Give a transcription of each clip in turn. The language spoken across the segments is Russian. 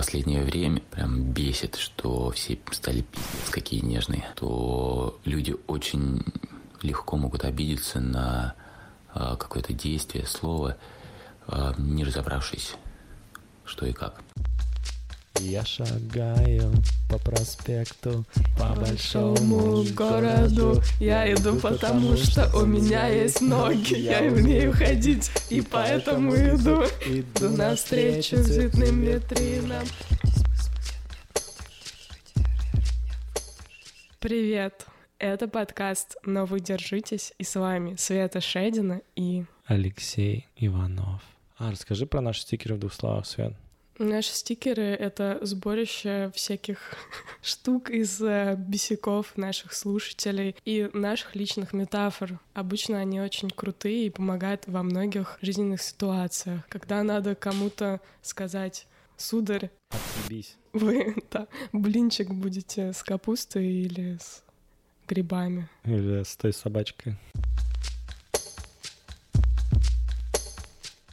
последнее время прям бесит, что все стали пиздец какие нежные, то люди очень легко могут обидеться на э, какое-то действие, слово, э, не разобравшись, что и как. Я шагаю по проспекту, по большому городу. Я иду потому, что у меня есть ноги, я умею ходить, и поэтому иду. Иду навстречу цветным витринам. Привет! Это подкаст «Но вы держитесь» и с вами Света Шедина и... Алексей Иванов. А, расскажи про наши стикеры в двух словах, Свет. Наши стикеры — это сборище всяких штук из э, бесяков наших слушателей и наших личных метафор. Обычно они очень крутые и помогают во многих жизненных ситуациях. Когда надо кому-то сказать «Сударь, Отъебись. вы да, блинчик будете с капустой или с грибами?» Или с той собачкой.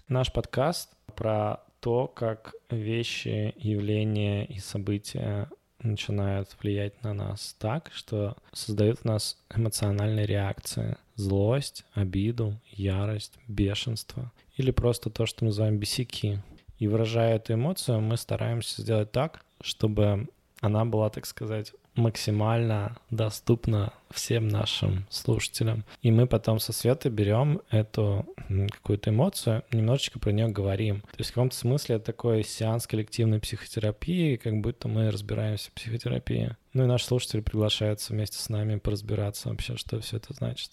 Наш подкаст про то, как вещи, явления и события начинают влиять на нас так, что создают у нас эмоциональные реакции. Злость, обиду, ярость, бешенство. Или просто то, что мы называем бесяки. И выражая эту эмоцию, мы стараемся сделать так, чтобы она была, так сказать, максимально доступна всем нашим слушателям. И мы потом со Светой берем эту какую-то эмоцию, немножечко про нее говорим. То есть в каком-то смысле это такой сеанс коллективной психотерапии, как будто мы разбираемся в психотерапии. Ну и наши слушатели приглашаются вместе с нами поразбираться вообще, что все это значит.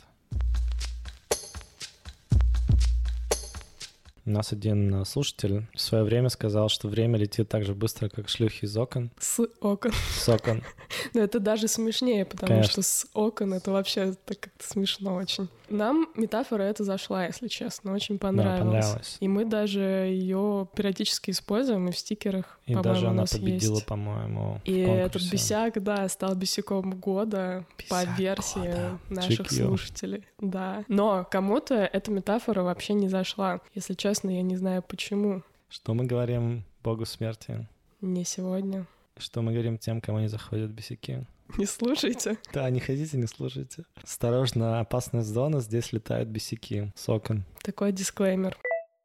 У нас один э, слушатель в свое время сказал, что время летит так же быстро, как шлюхи из окон. С окон. С окон. Но это даже смешнее, потому Конечно. что с окон это вообще так как-то смешно очень. Нам метафора эта зашла, если честно, очень понравилась. понравилась. И мы даже ее периодически используем и в стикерах, И даже она победила, есть. по-моему, И этот бесяк, да, стал бесяком года по Бесяк версии года. наших GQ. слушателей. Да. Но кому-то эта метафора вообще не зашла. Если честно, я не знаю почему. Что мы говорим Богу смерти? Не сегодня. Что мы говорим тем, кому не заходят бесяки? Не слушайте. Да, не ходите, не слушайте. Осторожно, опасная зона, здесь летают бесяки с окон. Такой дисклеймер.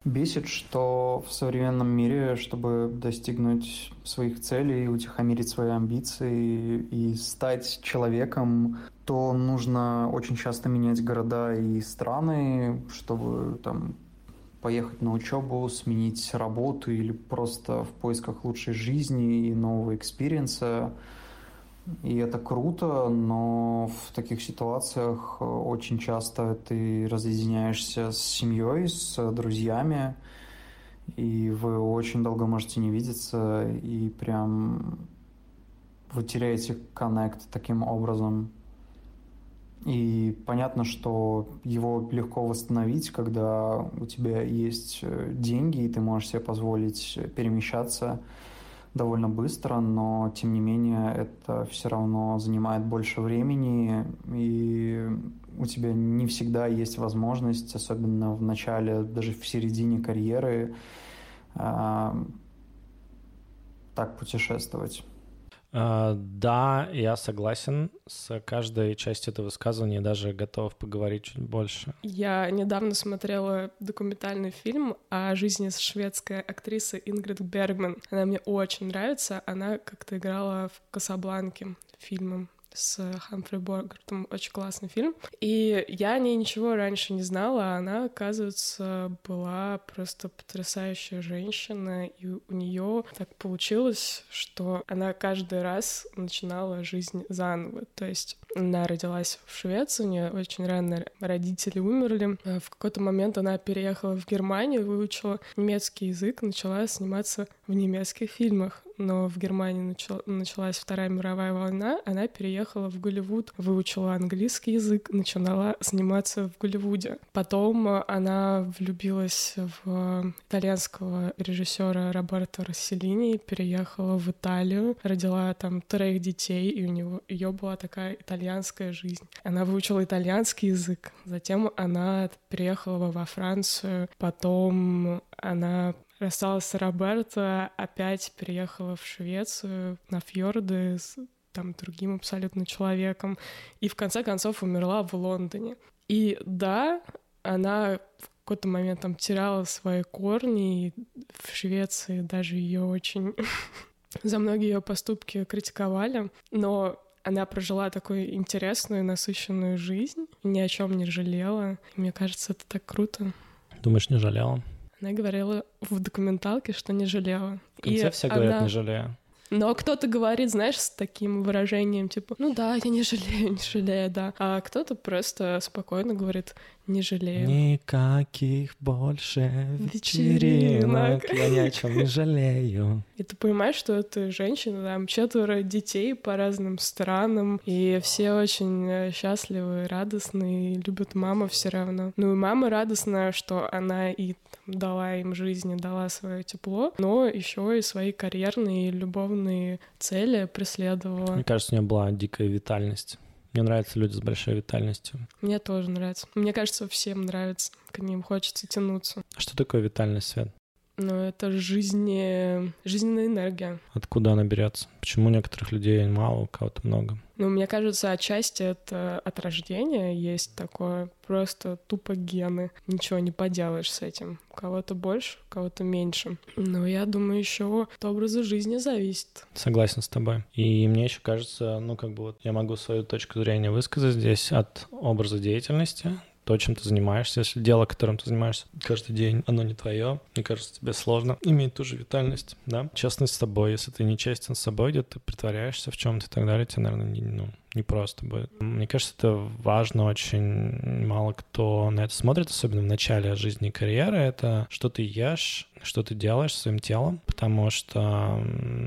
Бесит, что в современном мире, чтобы достигнуть своих целей, утихомирить свои амбиции и стать человеком, то нужно очень часто менять города и страны, чтобы там поехать на учебу, сменить работу или просто в поисках лучшей жизни и нового experience а. И это круто, но в таких ситуациях э, очень часто ты разъединяешься с семьей, с друзьями, и вы очень долго можете не видеться, и прям вы теряете connect таким образом. И понятно, что его легко восстановить, когда у тебя есть э, деньги, и ты можешь себе позволить перемещаться довольно быстро, но тем не менее это все равно занимает больше времени, и у тебя не всегда есть возможность, особенно в начале, даже в середине карьеры, а, так путешествовать. А, да, я согласен с каждой частью этого высказывания, даже готов поговорить чуть больше. Я недавно смотрела документальный фильм о жизни шведской актрисы Ингрид Бергман. Она мне очень нравится. Она как-то играла в «Касабланке» фильмом с Хамфри Богартом. Очень классный фильм. И я о ней ничего раньше не знала, а она, оказывается, была просто потрясающая женщина, и у нее так получилось, что она каждый раз начинала жизнь заново. То есть она родилась в Швеции, у нее очень рано родители умерли. А В какой-то момент она переехала в Германию, выучила немецкий язык, начала сниматься в немецких фильмах. Но в Германии начал- началась Вторая мировая война, она переехала в Голливуд, выучила английский язык, начала сниматься в Голливуде. Потом э, она влюбилась в итальянского режиссера Роберто Расселини, переехала в Италию, родила там троих детей, и у него ее была такая итальянская жизнь. Она выучила итальянский язык, затем она переехала во Францию, потом она рассталась с Роберто, опять переехала в Швецию на фьорды с там другим абсолютно человеком, и в конце концов умерла в Лондоне. И да, она в какой-то момент там теряла свои корни, и в Швеции даже ее очень за многие ее поступки критиковали, но она прожила такую интересную, насыщенную жизнь, ни о чем не жалела. Мне кажется, это так круто. Думаешь, не жалела? Она говорила в документалке, что не жалела. В конце и все она... говорят, не жалея. Но кто-то говорит, знаешь, с таким выражением, типа, ну да, я не жалею, не жалею, да. А кто-то просто спокойно говорит, не жалею. Никаких больше вечеринок. вечеринок. Я ни о чем не жалею. И ты понимаешь, что это женщина, там четверо детей по разным странам, и все очень э, счастливы, радостные, любят маму все равно. Ну и мама радостная, что она и дала им жизнь и дала свое тепло, но еще и свои карьерные и любовные цели преследовала. Мне кажется, у нее была дикая витальность. Мне нравятся люди с большой витальностью. Мне тоже нравится. Мне кажется, всем нравится. К ним хочется тянуться. А что такое витальность, Свет? Ну, это жизни... жизненная энергия. Откуда она берется? Почему у некоторых людей мало, у кого-то много? Ну, мне кажется, отчасти это от рождения есть такое просто тупо гены. Ничего не поделаешь с этим. У кого-то больше, у кого-то меньше. Но я думаю, еще от образа жизни зависит. Согласен с тобой. И мне еще кажется, ну, как бы вот я могу свою точку зрения высказать здесь от образа деятельности, то, чем ты занимаешься. Если дело, которым ты занимаешься каждый день, оно не твое, мне кажется, тебе сложно иметь ту же витальность, да? Честность с собой. Если ты не честен с собой, где ты притворяешься в чем-то и так далее, тебе, наверное, не, ну, не просто будет. Мне кажется, это важно очень. Мало кто на это смотрит, особенно в начале жизни и карьеры. Это что ты ешь, что ты делаешь своим телом, потому что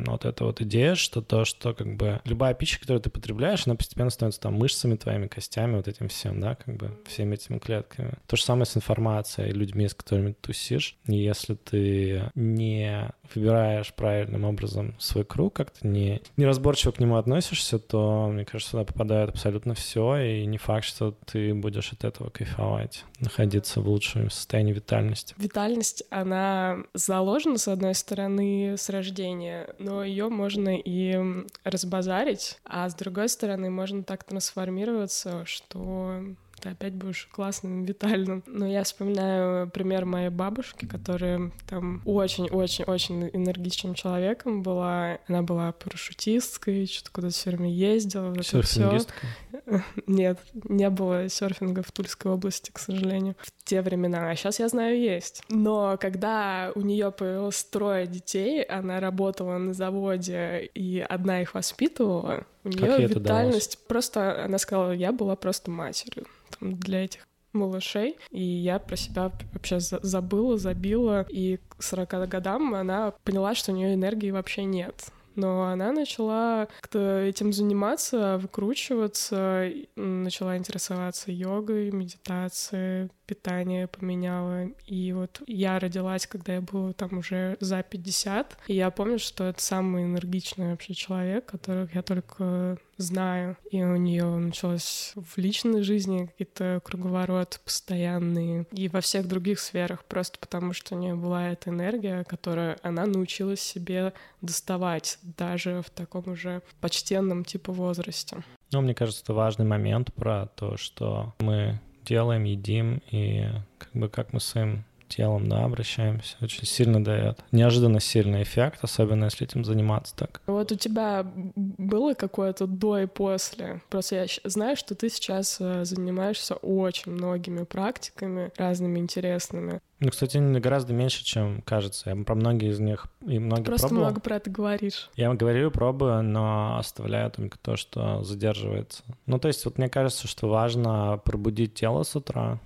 вот эта вот идея, что то, что как бы любая пища, которую ты потребляешь, она постепенно становится там мышцами твоими, костями, вот этим всем, да, как бы всеми этими клетками. То же самое с информацией, людьми, с которыми ты тусишь. И если ты не выбираешь правильным образом свой круг, как-то не, неразборчиво к нему относишься, то, мне кажется, сюда попадает абсолютно все, и не факт, что ты будешь от этого кайфовать, находиться в лучшем состоянии витальности. Витальность, она заложена, с одной стороны, с рождения, но ее можно и разбазарить, а с другой стороны, можно так трансформироваться, что ты опять будешь классным, витальным. Но я вспоминаю пример моей бабушки, которая там очень-очень-очень энергичным человеком была. Она была парашютисткой, что-то куда-то все время ездила. Вот Серфингисткой? Нет, не было серфинга в Тульской области, к сожалению, в те времена. А сейчас я знаю, есть. Но когда у нее появилось трое детей, она работала на заводе, и одна их воспитывала, у нее витальность просто, она сказала, я была просто матерью там, для этих малышей, и я про себя вообще забыла, забила, и к 40 годам она поняла, что у нее энергии вообще нет но она начала как-то этим заниматься, выкручиваться, начала интересоваться йогой, медитацией, питание поменяла. И вот я родилась, когда я была там уже за 50. И я помню, что это самый энергичный вообще человек, которых я только знаю. И у нее началось в личной жизни какие-то круговорот постоянные. И во всех других сферах, просто потому что у нее была эта энергия, которую она научилась себе доставать даже в таком уже почтенном типа возрасте. Ну, мне кажется, это важный момент про то, что мы делаем, едим, и как бы как мы своим телом, да, обращаемся, очень сильно дает. Неожиданно сильный эффект, особенно если этим заниматься так. Вот у тебя было какое-то до и после? Просто я знаю, что ты сейчас э, занимаешься очень многими практиками, разными интересными. Ну, кстати, гораздо меньше, чем кажется. Я про многие из них и многие Просто пробовал. много про это говоришь. Я говорю, пробую, но оставляю только то, что задерживается. Ну, то есть вот мне кажется, что важно пробудить тело с утра,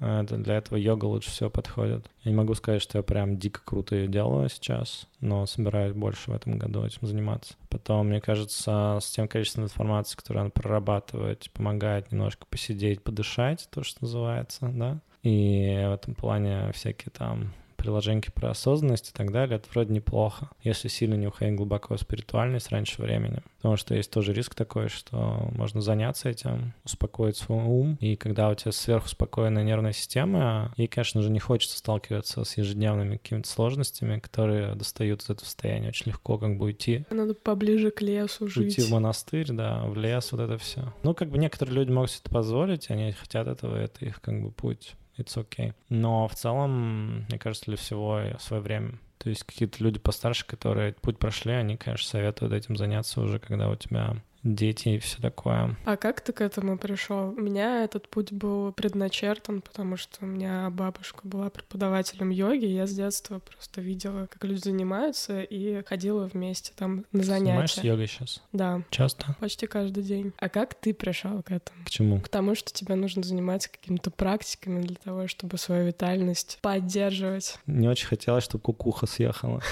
для этого йога лучше всего подходит. Я не могу сказать, что я прям дико круто ее делаю сейчас, но собираюсь больше в этом году этим заниматься. Потом, мне кажется, с тем количеством информации, которую она прорабатывает, помогает немножко посидеть, подышать, то, что называется, да. И в этом плане всякие там приложеньки про осознанность и так далее, это вроде неплохо, если сильно не уходить глубоко в спиритуальность раньше времени. Потому что есть тоже риск такой, что можно заняться этим, успокоить свой ум, и когда у тебя сверхуспокоенная нервная система, ей, конечно же, не хочется сталкиваться с ежедневными какими-то сложностями, которые достают из этого состояния. Очень легко как бы уйти. Надо поближе к лесу жить. Уйти в монастырь, да, в лес, вот это все. Ну, как бы некоторые люди могут себе это позволить, они хотят этого, это их как бы путь it's okay. Но в целом, мне кажется, для всего свое время. То есть какие-то люди постарше, которые путь прошли, они, конечно, советуют этим заняться уже, когда у тебя дети и все такое. А как ты к этому пришел? У меня этот путь был предначертан, потому что у меня бабушка была преподавателем йоги, я с детства просто видела, как люди занимаются, и ходила вместе там на занятия. Занимаешься йогой сейчас? Да. Часто? Почти каждый день. А как ты пришел к этому? К чему? К тому, что тебе нужно заниматься какими-то практиками для того, чтобы свою витальность поддерживать. Не очень хотелось, чтобы кукуха съехала.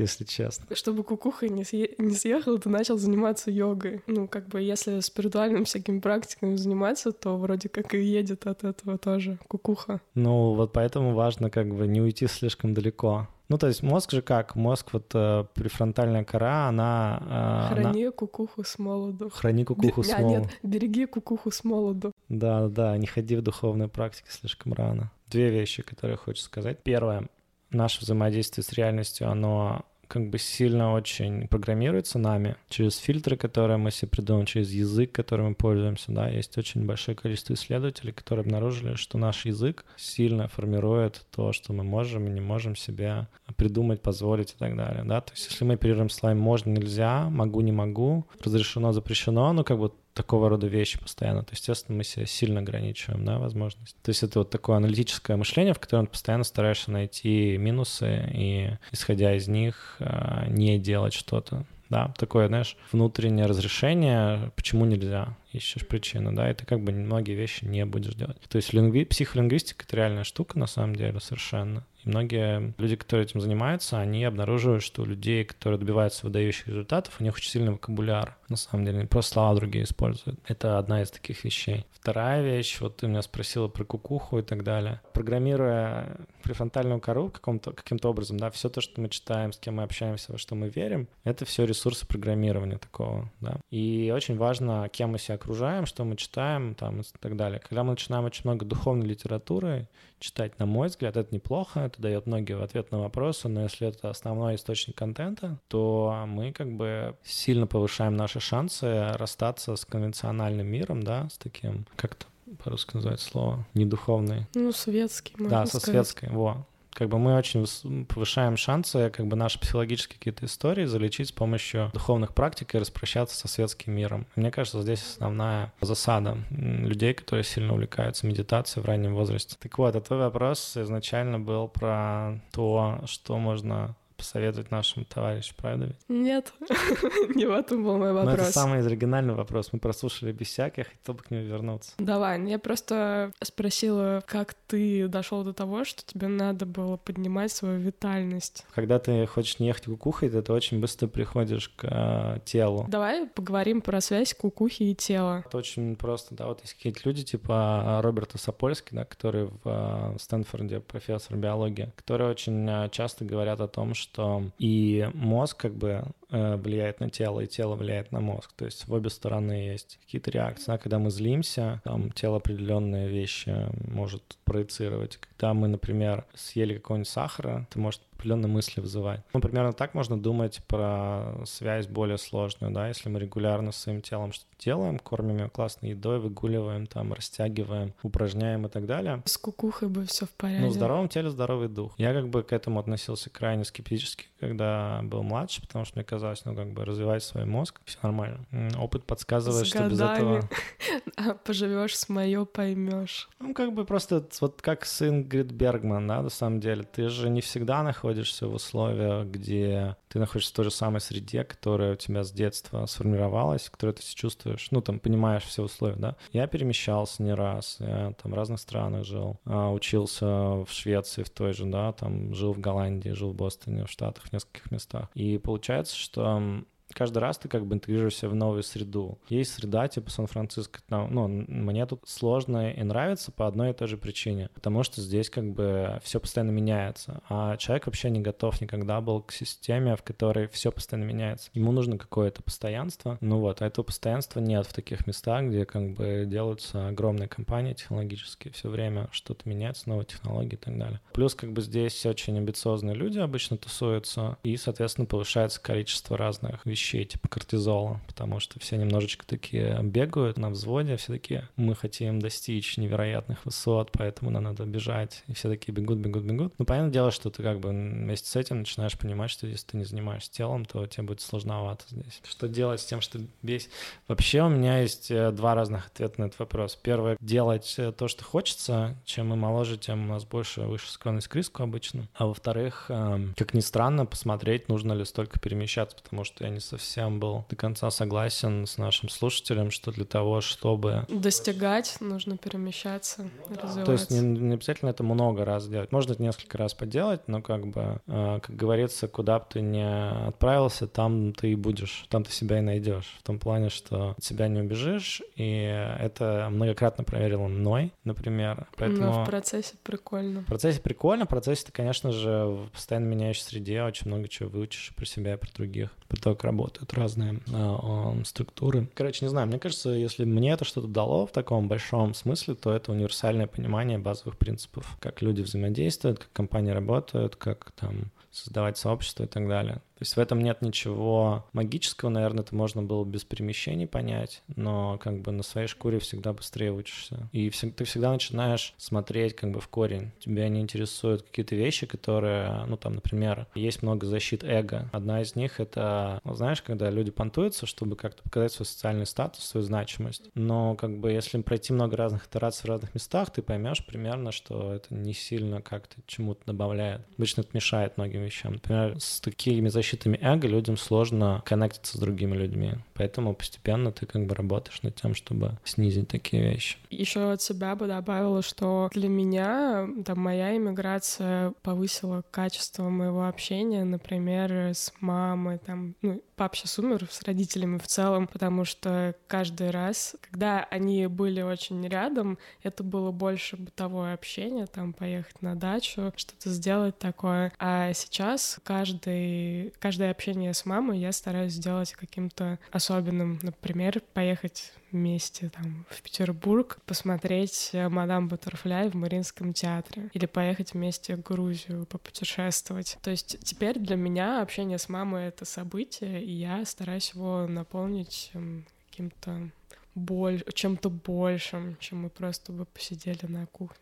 если честно. Чтобы кукуха не, съе- не съехала, ты начал заниматься йогой. Ну, как бы, если спиритуальными всякими практиками заниматься, то вроде как и едет от этого тоже кукуха. Ну, вот поэтому важно как бы не уйти слишком далеко. Ну, то есть мозг же как? Мозг, вот э, префронтальная кора, она... Э, Храни она... кукуху с молоду. Храни кукуху Б... с молоду. А, нет, береги кукуху с молоду. Да, да, не ходи в духовные практики слишком рано. Две вещи, которые хочу сказать. Первое. Наше взаимодействие с реальностью, оно как бы сильно очень программируется нами. Через фильтры, которые мы себе придумываем, через язык, которым мы пользуемся, да, есть очень большое количество исследователей, которые обнаружили, что наш язык сильно формирует то, что мы можем и не можем себе придумать, позволить и так далее, да, то есть если мы оперируем словами «можно», «нельзя», «могу», «не могу», «разрешено», «запрещено», ну, как бы такого рода вещи постоянно, то, естественно, мы себя сильно ограничиваем, да, возможность. То есть это вот такое аналитическое мышление, в котором ты постоянно стараешься найти минусы и, исходя из них, а, не делать что-то. Да, такое, знаешь, внутреннее разрешение, почему нельзя, ищешь причину, да, и ты как бы многие вещи не будешь делать. То есть лингви... психолингвистика — это реальная штука на самом деле совершенно. И многие люди, которые этим занимаются, они обнаруживают, что у людей, которые добиваются выдающих результатов, у них очень сильный вокабуляр, на самом деле, они просто слова другие используют. Это одна из таких вещей. Вторая вещь, вот ты меня спросила про кукуху и так далее. Программируя префронтальную кору каким-то, каким-то образом, да, все то, что мы читаем, с кем мы общаемся, во что мы верим, это все ресурсы программирования такого, да. И очень важно, кем мы себя окружаем, что мы читаем там и так далее. Когда мы начинаем очень много духовной литературы читать, на мой взгляд, это неплохо, это дает многие ответ на вопросы, но если это основной источник контента, то мы как бы сильно повышаем наши шансы расстаться с конвенциональным миром, да, с таким, как-то по-русски называется слово, недуховный. Ну, светский, можно Да, со сказать. светской, во как бы мы очень повышаем шансы как бы наши психологические какие-то истории залечить с помощью духовных практик и распрощаться со светским миром. мне кажется, здесь основная засада людей, которые сильно увлекаются медитацией в раннем возрасте. Так вот, а твой вопрос изначально был про то, что можно посоветовать нашим товарищам, правда ведь? Нет, не в этом был мой вопрос. Но это самый оригинальный вопрос. Мы прослушали без всяких, и то бы к нему вернуться. Давай, ну я просто спросила, как ты дошел до того, что тебе надо было поднимать свою витальность. Когда ты хочешь не ехать кукухой, то ты очень быстро приходишь к э, телу. Давай поговорим про связь кукухи и тела. Это очень просто, да, вот есть какие-то люди типа Роберта Сапольски, да, который в э, Стэнфорде профессор биологии, которые очень э, часто говорят о том, что что и мозг как бы э, влияет на тело, и тело влияет на мозг. То есть в обе стороны есть какие-то реакции. Когда мы злимся, там тело определенные вещи может проецировать. Когда мы, например, съели какого-нибудь сахара, это может определенные мысли вызывать. Ну, примерно так можно думать про связь более сложную, да, если мы регулярно с своим телом что-то делаем, кормим его классной едой, выгуливаем, там, растягиваем, упражняем и так далее. С кукухой бы все в порядке. Ну, в здоровом теле здоровый дух. Я как бы к этому относился крайне скептически, когда был младше, потому что мне казалось, ну, как бы развивать свой мозг, все нормально. Опыт подсказывает, с что без этого... Поживешь с мое, поймешь. Ну, как бы просто вот как с Ингрид Бергман, да, на самом деле. Ты же не всегда находишься в условиях, где ты находишься в той же самой среде, которая у тебя с детства сформировалась, в которой ты себя чувствуешь, ну, там, понимаешь все условия, да. Я перемещался не раз, я там в разных странах жил, а, учился в Швеции в той же, да, там, жил в Голландии, жил в Бостоне, в Штатах, в нескольких местах. И получается, что каждый раз ты как бы интегрируешься в новую среду. Есть среда типа Сан-Франциско, ну, мне тут сложно и нравится по одной и той же причине, потому что здесь как бы все постоянно меняется, а человек вообще не готов никогда был к системе, в которой все постоянно меняется. Ему нужно какое-то постоянство, ну вот, а этого постоянства нет в таких местах, где как бы делаются огромные компании технологические, все время что-то меняется, новые технологии и так далее. Плюс как бы здесь очень амбициозные люди обычно тусуются, и, соответственно, повышается количество разных вещей, типа кортизола, потому что все немножечко такие бегают на взводе, все такие, мы хотим достичь невероятных высот, поэтому нам надо бежать, и все такие бегут, бегут, бегут. Ну, понятное дело, что ты как бы вместе с этим начинаешь понимать, что если ты не занимаешься телом, то тебе будет сложновато здесь. Что делать с тем, что бесит? Вообще у меня есть э, два разных ответа на этот вопрос. Первое — делать э, то, что хочется. Чем мы моложе, тем у нас больше выше склонность к риску обычно. А во-вторых, эм, как ни странно, посмотреть, нужно ли столько перемещаться, потому что я не совсем был до конца согласен с нашим слушателем, что для того, чтобы... Достигать, нужно перемещаться, развиваться. То есть не, не обязательно это много раз делать. Можно это несколько раз поделать, но как бы, э, как говорится, куда бы ты ни отправился, там ты и будешь, там ты себя и найдешь. В том плане, что от себя не убежишь, и это многократно проверило мной, например. Поэтому... Но в процессе прикольно. В процессе прикольно, в процессе ты, конечно же, в постоянно меняющей среде очень много чего выучишь про себя и про других. Про то, как работают разные э, структуры. Короче, не знаю, мне кажется, если мне это что-то дало в таком большом смысле, то это универсальное понимание базовых принципов, как люди взаимодействуют, как компании работают, как там создавать сообщество и так далее. То есть в этом нет ничего магического, наверное, это можно было без перемещений понять, но как бы на своей шкуре всегда быстрее учишься. И ты всегда начинаешь смотреть как бы в корень. Тебя не интересуют какие-то вещи, которые, ну там, например, есть много защит эго. Одна из них — это, ну, знаешь, когда люди понтуются, чтобы как-то показать свой социальный статус, свою значимость. Но как бы если пройти много разных итераций в разных местах, ты поймешь примерно, что это не сильно как-то чему-то добавляет. Обычно это мешает многим вещам. Например, с такими защитами защитами эго людям сложно коннектиться с другими людьми. Поэтому постепенно ты как бы работаешь над тем, чтобы снизить такие вещи. Еще от себя бы добавила, что для меня там моя иммиграция повысила качество моего общения, например, с мамой, там, ну, пап сейчас умер с родителями в целом, потому что каждый раз, когда они были очень рядом, это было больше бытовое общение, там поехать на дачу, что-то сделать такое. А сейчас каждый, каждое общение с мамой я стараюсь сделать каким-то особенным. Например, поехать вместе там в Петербург, посмотреть э, «Мадам Баттерфляй» в Мариинском театре или поехать вместе в Грузию, попутешествовать. То есть теперь для меня общение с мамой — это событие, и я стараюсь его наполнить эм, каким-то боль... чем-то большим, чем мы просто бы посидели на кухне.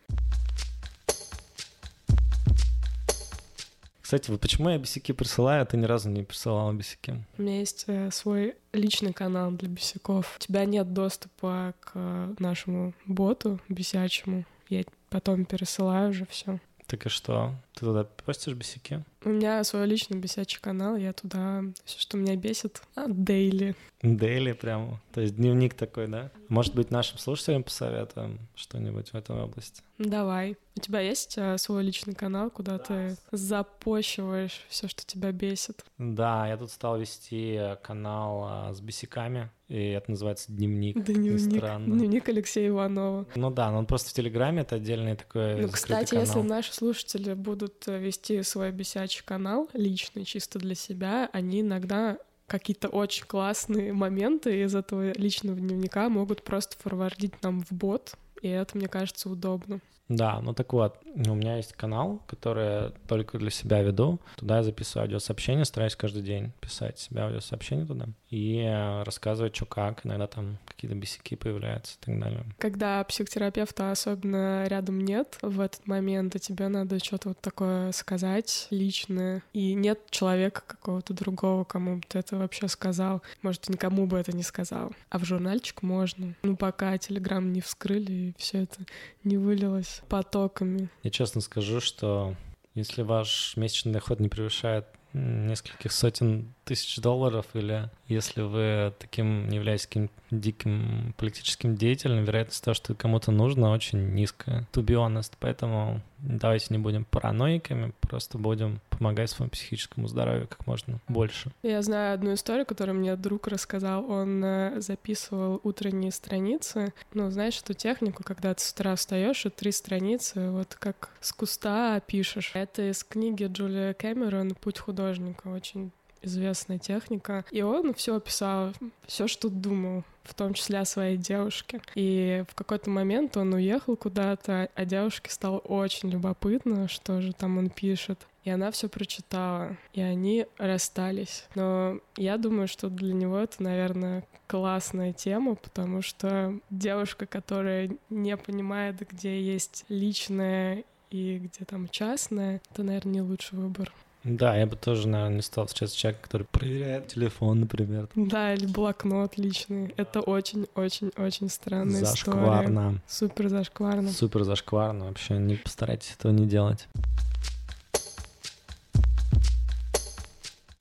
Кстати, вот почему я бисяки присылаю, а ты ни разу не присылала бисяки? У меня есть э, свой личный канал для бисяков. У тебя нет доступа к нашему боту бесячему. Я потом пересылаю уже все. Так и что? Ты туда постишь бесяки? У меня свой личный бесячий канал, я туда все, что меня бесит, а, дейли. Дейли прямо. То есть дневник такой, да? Может быть, нашим слушателям посоветуем что-нибудь в этой области? Давай. У тебя есть а, свой личный канал, куда да. ты запощиваешь все, что тебя бесит? Да, я тут стал вести канал а, с бесиками, и это называется «Дневник». Дневник, странно. дневник Алексея Иванова. Ну да, но он просто в Телеграме, это отдельный такой Ну, кстати, канал. если наши слушатели будут э, вести свой бесячий канал, личный, чисто для себя, они иногда какие-то очень классные моменты из этого личного дневника могут просто форвардить нам в бот, и это, мне кажется, удобно. Да, ну так вот, у меня есть канал, который только для себя веду. Туда я записываю аудиосообщения, стараюсь каждый день писать себе аудиосообщения туда и рассказывать, что как. Иногда там какие-то бесяки появляются и так далее. Когда психотерапевта особенно рядом нет в этот момент, и тебе надо что-то вот такое сказать личное, и нет человека какого-то другого, кому бы ты это вообще сказал. Может, никому бы это не сказал. А в журнальчик можно. Ну, пока Телеграм не вскрыли, все это не вылилось потоками. Я честно скажу, что если ваш месячный доход не превышает нескольких сотен тысяч долларов, или если вы таким не являетесь каким диким политическим деятелем, вероятность того, что кому-то нужно, очень низкая. To be honest. Поэтому Давайте не будем параноиками, просто будем помогать своему психическому здоровью как можно больше. Я знаю одну историю, которую мне друг рассказал. Он э, записывал утренние страницы. Ну, знаешь, эту технику, когда ты с утра встаешь и три страницы, вот как с куста пишешь. Это из книги Джулия Кэмерон «Путь художника». Очень известная техника. И он все описал, все, что думал, в том числе о своей девушке. И в какой-то момент он уехал куда-то, а девушке стало очень любопытно, что же там он пишет. И она все прочитала, и они расстались. Но я думаю, что для него это, наверное, классная тема, потому что девушка, которая не понимает, где есть личное и где там частное, это, наверное, не лучший выбор. Да, я бы тоже, наверное, не стал встречаться с человеком, который проверяет телефон, например. Да, или блокнот личный. Это очень-очень-очень странная зашкварно. история. Супер зашкварно. Супер зашкварно. Вообще не постарайтесь этого не делать.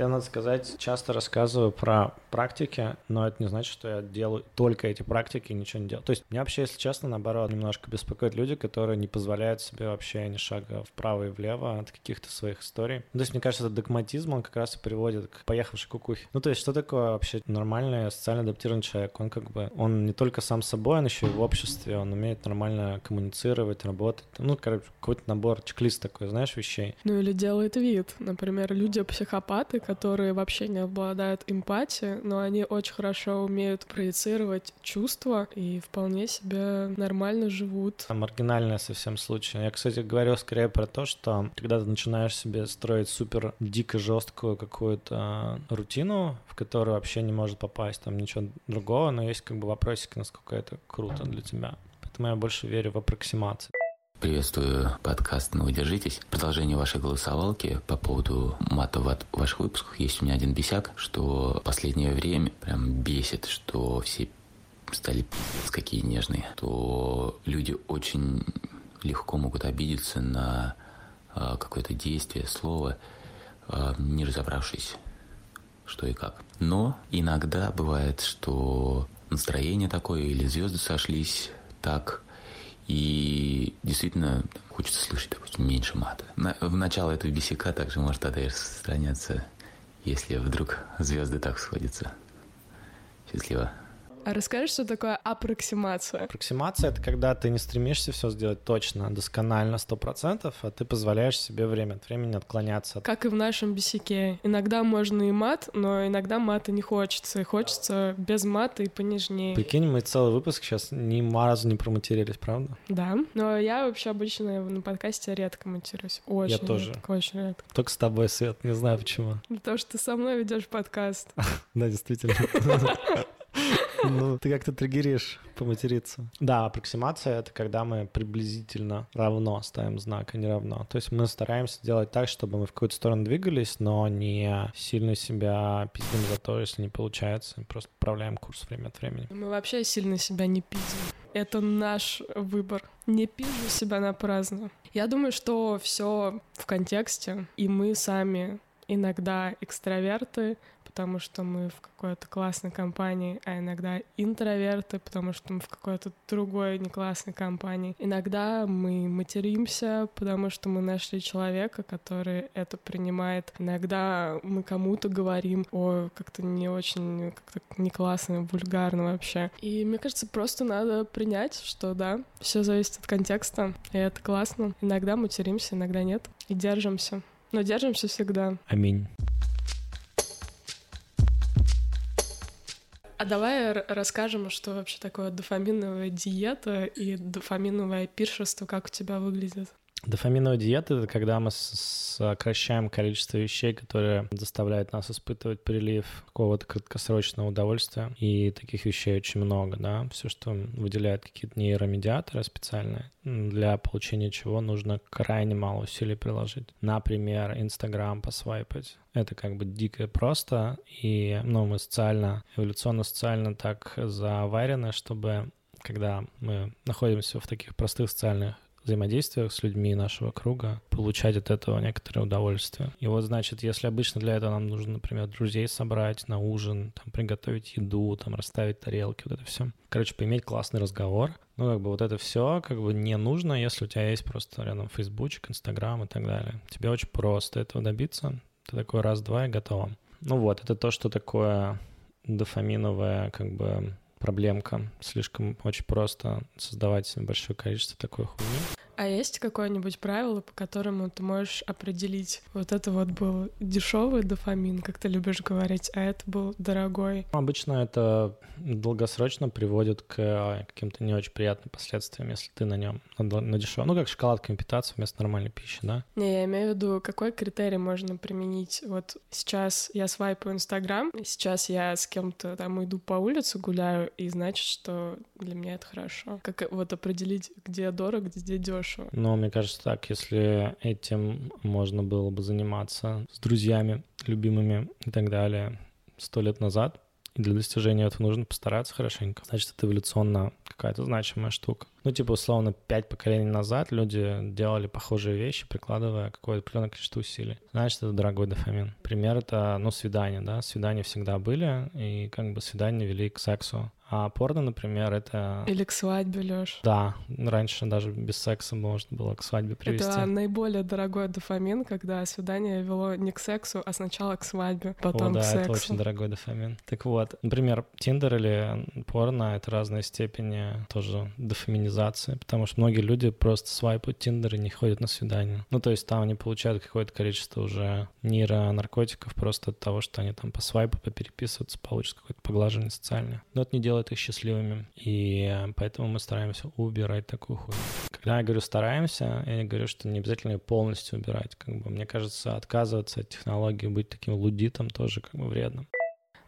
Я, надо сказать, часто рассказываю про практики, но это не значит, что я делаю только эти практики и ничего не делаю. То есть меня вообще, если честно, наоборот, немножко беспокоят люди, которые не позволяют себе вообще ни шага вправо и влево от каких-то своих историй. Ну, то есть, мне кажется, этот догматизм, он как раз и приводит к поехавшей кукухе. Ну, то есть, что такое вообще нормальный социально адаптированный человек? Он как бы, он не только сам собой, он еще и в обществе, он умеет нормально коммуницировать, работать. Ну, короче, какой-то набор, чек-лист такой, знаешь, вещей. Ну, или делает вид. Например, люди-психопаты, которые вообще не обладают эмпатией, но они очень хорошо умеют проецировать чувства и вполне себе нормально живут. Маргинальный совсем случай. Я, кстати, говорю скорее про то, что когда ты начинаешь себе строить супер дико жесткую какую-то рутину, в которую вообще не может попасть там ничего другого, но есть как бы вопросики, насколько это круто для тебя. Поэтому я больше верю в аппроксимации. Приветствую подкаст «Ну, держитесь». Продолжение вашей голосовалки по поводу мата в ваших выпусках. Есть у меня один бесяк, что последнее время прям бесит, что все стали пиздец какие нежные, то люди очень легко могут обидеться на а, какое-то действие, слово, а, не разобравшись, что и как. Но иногда бывает, что настроение такое или звезды сошлись так, и действительно хочется слышать, допустим, меньше мата. На, в начало этого бесика также может тогда распространяться, если вдруг звезды так сходятся. Счастливо. А расскажи, что такое аппроксимация? Аппроксимация — это когда ты не стремишься все сделать точно, досконально, сто процентов, а ты позволяешь себе время от времени отклоняться. Как и в нашем бесике. Иногда можно и мат, но иногда мата не хочется. И хочется без мата и понежнее. Прикинь, мы целый выпуск сейчас ни разу не проматерились, правда? Да, но я вообще обычно на подкасте редко матерюсь. Очень Я тоже. редко, очень редко. Только с тобой, Свет, не знаю почему. Потому что ты со мной ведешь подкаст. Да, действительно. Ну, ты как-то триггеришь поматериться. Да, аппроксимация — это когда мы приблизительно равно ставим знак, а не равно. То есть мы стараемся делать так, чтобы мы в какую-то сторону двигались, но не сильно себя пиздим за то, если не получается. Просто управляем курс время от времени. Мы вообще сильно себя не пиздим. Это наш выбор. Не пизжу себя на праздно. Я думаю, что все в контексте, и мы сами иногда экстраверты, потому что мы в какой-то классной компании, а иногда интроверты, потому что мы в какой-то другой неклассной компании. Иногда мы материмся, потому что мы нашли человека, который это принимает. Иногда мы кому-то говорим, о, как-то не очень, как-то не классно, вульгарно вообще. И мне кажется, просто надо принять, что да, все зависит от контекста, и это классно. Иногда материмся, иногда нет, и держимся. Но держимся всегда. Аминь. А давай расскажем, что вообще такое дофаминовая диета и дофаминовое пиршество, как у тебя выглядит. Дофаминовая диета — это когда мы сокращаем количество вещей, которые заставляют нас испытывать прилив какого-то краткосрочного удовольствия. И таких вещей очень много, да. Все, что выделяет какие-то нейромедиаторы специальные, для получения чего нужно крайне мало усилий приложить. Например, Инстаграм посвайпать. Это как бы дико просто, и ну, мы социально, эволюционно-социально так заварены, чтобы когда мы находимся в таких простых социальных взаимодействиях с людьми нашего круга, получать от этого некоторое удовольствие. И вот, значит, если обычно для этого нам нужно, например, друзей собрать на ужин, там, приготовить еду, там, расставить тарелки, вот это все. Короче, поиметь классный разговор, Ну, как бы вот это все как бы не нужно, если у тебя есть просто рядом фейсбучик, инстаграм и так далее. Тебе очень просто этого добиться. Ты такой раз-два и готово. Ну вот, это то, что такое дофаминовая как бы проблемка. Слишком очень просто создавать большое количество такой хуйни. А есть какое-нибудь правило, по которому ты можешь определить, вот это вот был дешевый дофамин, как ты любишь говорить, а это был дорогой? Обычно это долгосрочно приводит к а, каким-то не очень приятным последствиям, если ты на нем на дешевом. Ну, как шоколадками питаться вместо нормальной пищи, да? Не, я имею в виду, какой критерий можно применить? Вот сейчас я свайпаю Инстаграм, сейчас я с кем-то там иду по улице, гуляю, и значит, что для меня это хорошо. Как вот определить, где дорого, где дешево? Хорошо. Но мне кажется так, если этим можно было бы заниматься с друзьями, любимыми и так далее сто лет назад, и для достижения этого нужно постараться хорошенько. Значит, это эволюционно какая-то значимая штука. Ну, типа, условно, пять поколений назад люди делали похожие вещи, прикладывая какое-то определенное количество усилий. Значит, это дорогой дофамин. Пример — это, ну, свидания, да. Свидания всегда были, и как бы свидания вели к сексу. А порно, например, это... Или к свадьбе, Лёш. Да, раньше даже без секса можно было к свадьбе привести. Это наиболее дорогой дофамин, когда свидание вело не к сексу, а сначала к свадьбе, потом О, да, к сексу. это очень дорогой дофамин. Так вот, например, Тиндер или порно — это разные степени тоже дофаминизации, потому что многие люди просто свайпают Тиндер и не ходят на свидание. Ну, то есть там они получают какое-то количество уже нейронаркотиков просто от того, что они там по свайпу попереписываются, получат какое-то поглаживание социальное. Но это не делает их счастливыми. И поэтому мы стараемся убирать такую хуйню. Когда я говорю стараемся, я не говорю, что не обязательно ее полностью убирать. Как бы, мне кажется, отказываться от технологии, быть таким лудитом тоже как бы вредно.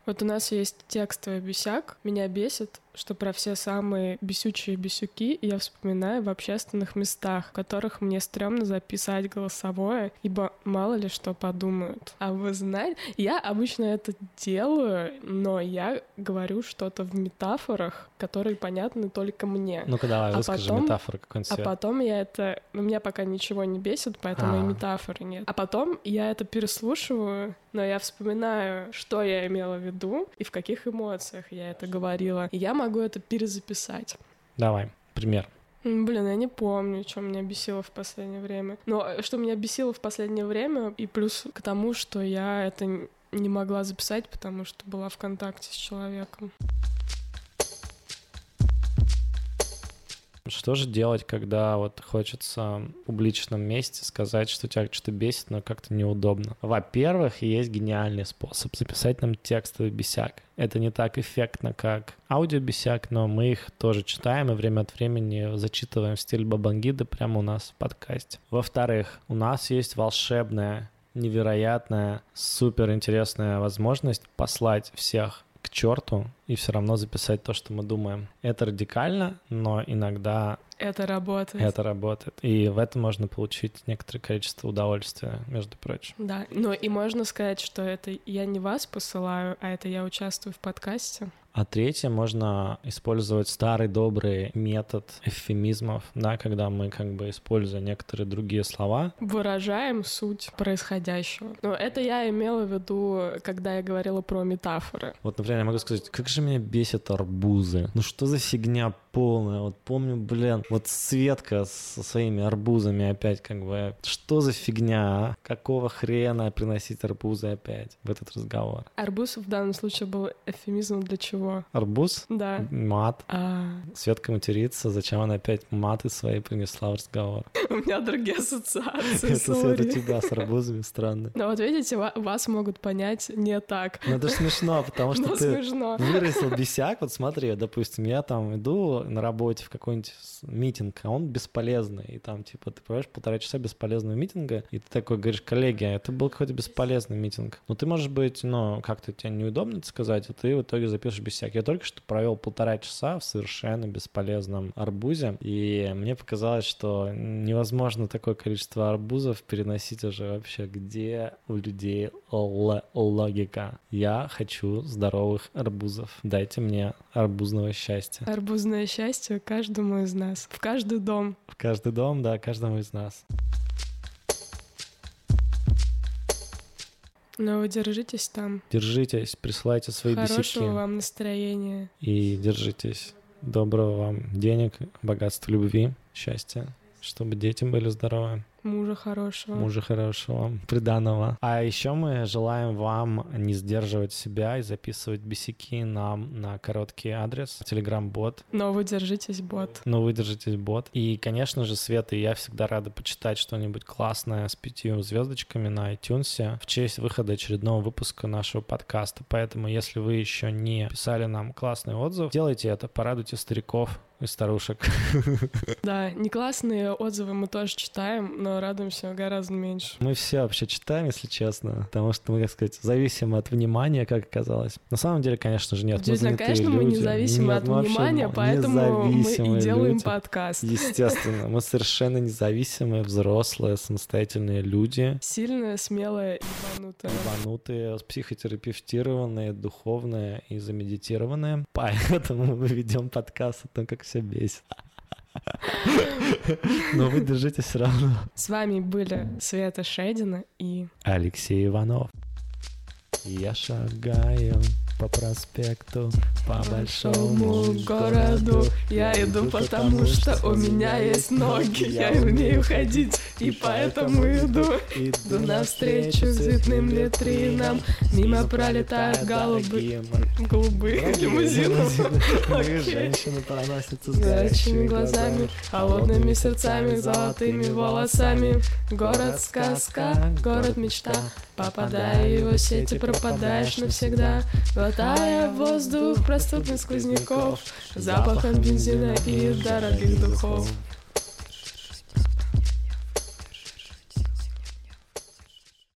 Вот у нас есть текстовый бесяк. Меня бесит, что про все самые бесючие бесюки я вспоминаю в общественных местах, в которых мне стрёмно записать голосовое, ибо мало ли что подумают. А вы знаете, я обычно это делаю, но я говорю что-то в метафорах, которые понятны только мне. Ну-ка давай, а выскажи потом, метафору какой-нибудь. А потом я это... У меня пока ничего не бесит, поэтому А. и метафоры нет. А потом я это переслушиваю, но я вспоминаю, что я имела в виду и в каких эмоциях я это говорила. И я могу это перезаписать. Давай, пример. Блин, я не помню, что меня бесило в последнее время. Но э, что меня бесило в последнее время, и плюс к тому, что я это не могла записать, потому что была в контакте с человеком. Что же делать, когда вот хочется в публичном месте сказать, что тебя что-то бесит, но как-то неудобно? Во-первых, есть гениальный способ записать нам текстовый бесяк. Это не так эффектно, как аудиобесяк, но мы их тоже читаем и время от времени зачитываем в стиле Бабангиды прямо у нас в подкасте. Во-вторых, у нас есть волшебная, невероятная, супер интересная возможность послать всех к черту и все равно записать то, что мы думаем. Это радикально, но иногда Это работает. это работает. И в этом можно получить некоторое количество удовольствия, между прочим. Да, но и можно сказать, что это я не вас посылаю, а это я участвую в подкасте. А третье, можно использовать старый добрый метод эвфемизмов, да, когда мы как бы используя некоторые другие слова, Выражаем суть происходящего. Но это я имела в виду, когда я говорила про метафоры. Вот, например, я могу сказать, как же меня бесят арбузы. Ну что за фигня полная? Вот помню, блин, вот Светка со своими арбузами опять как бы, что за фигня, а? Какого хрена приносить арбузы опять в этот разговор? Арбуз в данном случае был эвфемизмом для чего? Арбуз? Да. Мат. А, Светка матерится, зачем она опять маты свои принесла в разговор? у меня другие ассоциации. Это Света тебя с арбузами странно. Но вот видите, ва- вас могут понять не так. Ну это смешно, потому что ты выразил бесяк. Вот смотри, допустим, я там иду на работе в какой-нибудь митинг, а он бесполезный. И там, типа, ты понимаешь, полтора часа бесполезного митинга, и ты такой говоришь, коллеги, а это был какой-то бесполезный митинг. Ну ты, можешь быть, ну, как-то тебе неудобно это сказать, а ты в итоге запишешь бесяк. Я только что провел полтора часа в совершенно бесполезном арбузе, и мне показалось, что невозможно такое количество арбузов переносить уже вообще, где у людей л- логика. Я хочу здоровых арбузов. Дайте мне арбузного счастья. Арбузное счастье каждому из нас. В каждый дом. В каждый дом, да, каждому из нас. Но вы держитесь там. Держитесь, присылайте свои Хорошего бесяки вам настроения. и держитесь. доброго вам денег, богатства, любви, счастья, чтобы дети были здоровы. Мужа хорошего. Мужа хорошего, приданного. А еще мы желаем вам не сдерживать себя и записывать бесяки нам на короткий адрес, телеграм-бот. Но вы держитесь, бот. Но вы держитесь, бот. И, конечно же, Света и я всегда рады почитать что-нибудь классное с пятью звездочками на iTunes в честь выхода очередного выпуска нашего подкаста. Поэтому, если вы еще не писали нам классный отзыв, делайте это, порадуйте стариков и старушек. Да, не классные отзывы мы тоже читаем, но радуемся гораздо меньше. Мы все вообще читаем, если честно, потому что мы, как сказать, зависимы от внимания, как оказалось. На самом деле, конечно же, нет. Действительно, конечно, люди. мы независимы нет, от внимания, поэтому мы и делаем люди. подкаст. Естественно, мы совершенно независимые, взрослые, самостоятельные люди. Сильные, смелые, ебанутые. Ебанутые, психотерапевтированные, духовные и замедитированные. Поэтому мы ведем подкаст о том, как все бесит. Но вы держитесь все равно. С вами были Света Шедина и Алексей Иванов. Я шагаю по проспекту, по большому городу. Я иду потому, что у меня есть ноги, я умею ходить, и поэтому иду. Иду. Навстречу цветным литринам, мимо пролетают голубы, голубые лимузины. Женщины проносятся с горящими глазами, холодными сердцами, золотыми волосами. Город сказка, город мечта, попадая в его сети, пропадаешь навсегда. Глотая воздух проступных сквозняков Запахом бензина и дорогих духов